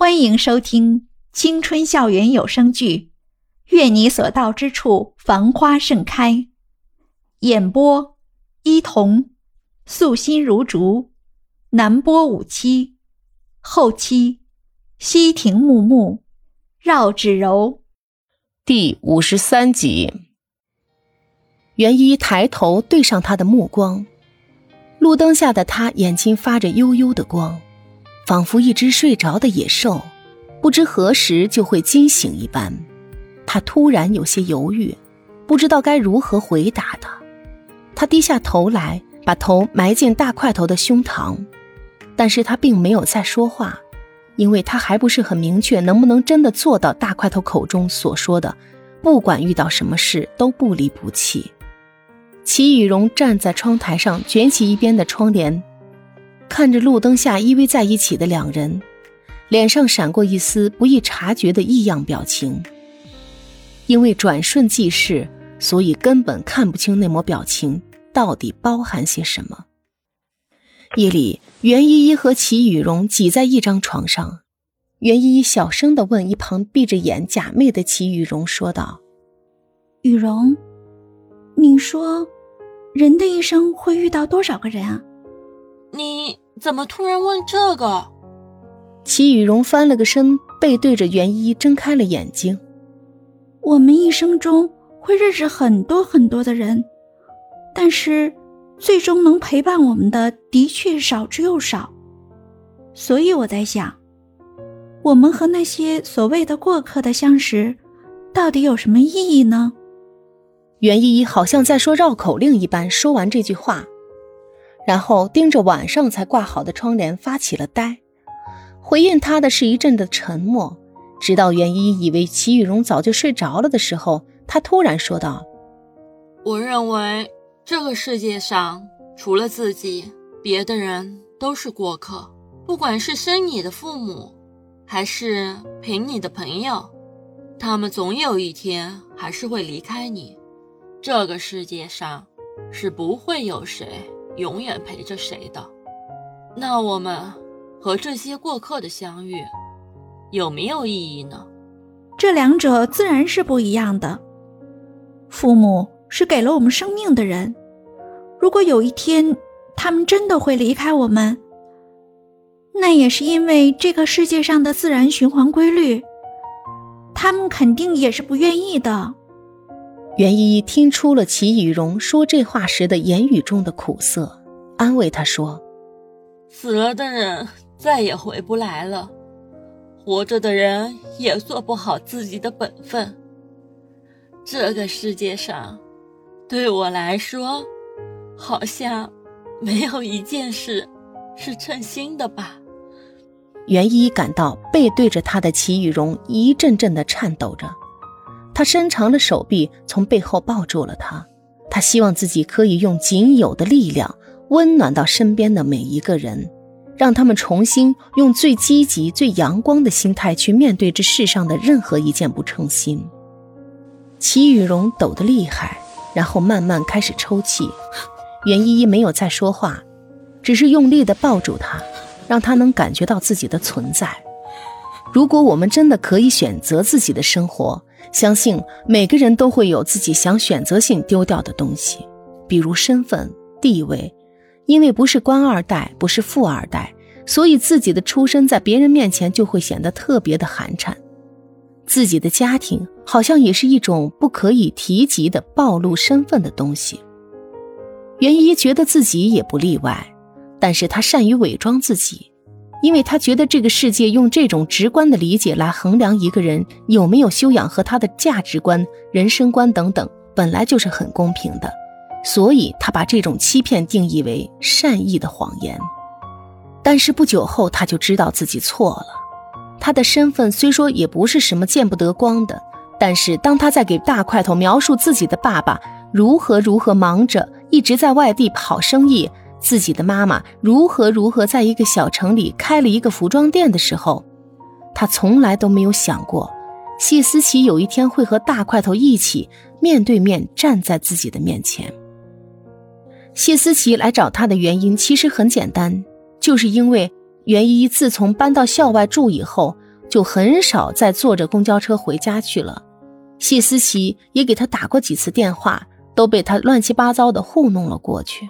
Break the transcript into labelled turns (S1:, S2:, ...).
S1: 欢迎收听青春校园有声剧《愿你所到之处繁花盛开》，演播：伊童，素心如竹，南波五七，后期：西亭木木，绕指柔。
S2: 第五十三集，袁一抬头对上他的目光，路灯下的他眼睛发着幽幽的光。仿佛一只睡着的野兽，不知何时就会惊醒一般。他突然有些犹豫，不知道该如何回答他。他低下头来，把头埋进大块头的胸膛，但是他并没有再说话，因为他还不是很明确能不能真的做到大块头口中所说的，不管遇到什么事都不离不弃。齐雨荣站在窗台上，卷起一边的窗帘。看着路灯下依偎在一起的两人，脸上闪过一丝不易察觉的异样表情。因为转瞬即逝，所以根本看不清那抹表情到底包含些什么。夜里，袁依依和齐雨荣挤在一张床上，袁依依小声的问一旁闭着眼假寐的齐雨荣说道：“
S3: 雨荣，你说，人的一生会遇到多少个人啊？”
S4: 你怎么突然问这个？
S2: 齐雨荣翻了个身，背对着袁一，睁开了眼睛。
S3: 我们一生中会认识很多很多的人，但是最终能陪伴我们的的确少之又少。所以我在想，我们和那些所谓的过客的相识，到底有什么意义呢？
S2: 袁依依好像在说绕口令一般，说完这句话。然后盯着晚上才挂好的窗帘发起了呆，回应他的是一阵的沉默，直到袁一以为齐雨荣早就睡着了的时候，他突然说道：“
S4: 我认为这个世界上除了自己，别的人都是过客，不管是生你的父母，还是陪你的朋友，他们总有一天还是会离开你。这个世界上是不会有谁。”永远陪着谁的？那我们和这些过客的相遇有没有意义呢？
S3: 这两者自然是不一样的。父母是给了我们生命的人，如果有一天他们真的会离开我们，那也是因为这个世界上的自然循环规律，他们肯定也是不愿意的。
S2: 袁依依听出了齐雨荣说这话时的言语中的苦涩，安慰他说：“
S4: 死了的人再也回不来了，活着的人也做不好自己的本分。这个世界上，对我来说，好像没有一件事是称心的吧。”
S2: 袁依依感到背对着他的齐雨荣一阵阵的颤抖着。他伸长了手臂，从背后抱住了他。他希望自己可以用仅有的力量，温暖到身边的每一个人，让他们重新用最积极、最阳光的心态去面对这世上的任何一件不称心。齐雨荣抖得厉害，然后慢慢开始抽泣。袁依依没有再说话，只是用力地抱住他，让他能感觉到自己的存在。如果我们真的可以选择自己的生活，相信每个人都会有自己想选择性丢掉的东西，比如身份地位，因为不是官二代，不是富二代，所以自己的出身在别人面前就会显得特别的寒碜。自己的家庭好像也是一种不可以提及的暴露身份的东西。袁一觉得自己也不例外，但是他善于伪装自己。因为他觉得这个世界用这种直观的理解来衡量一个人有没有修养和他的价值观、人生观等等，本来就是很公平的，所以他把这种欺骗定义为善意的谎言。但是不久后，他就知道自己错了。他的身份虽说也不是什么见不得光的，但是当他在给大块头描述自己的爸爸如何如何忙着，一直在外地跑生意。自己的妈妈如何如何在一个小城里开了一个服装店的时候，他从来都没有想过，谢思琪有一天会和大块头一起面对面站在自己的面前。谢思琪来找他的原因其实很简单，就是因为袁依依自从搬到校外住以后，就很少再坐着公交车回家去了。谢思琪也给他打过几次电话，都被他乱七八糟的糊弄了过去。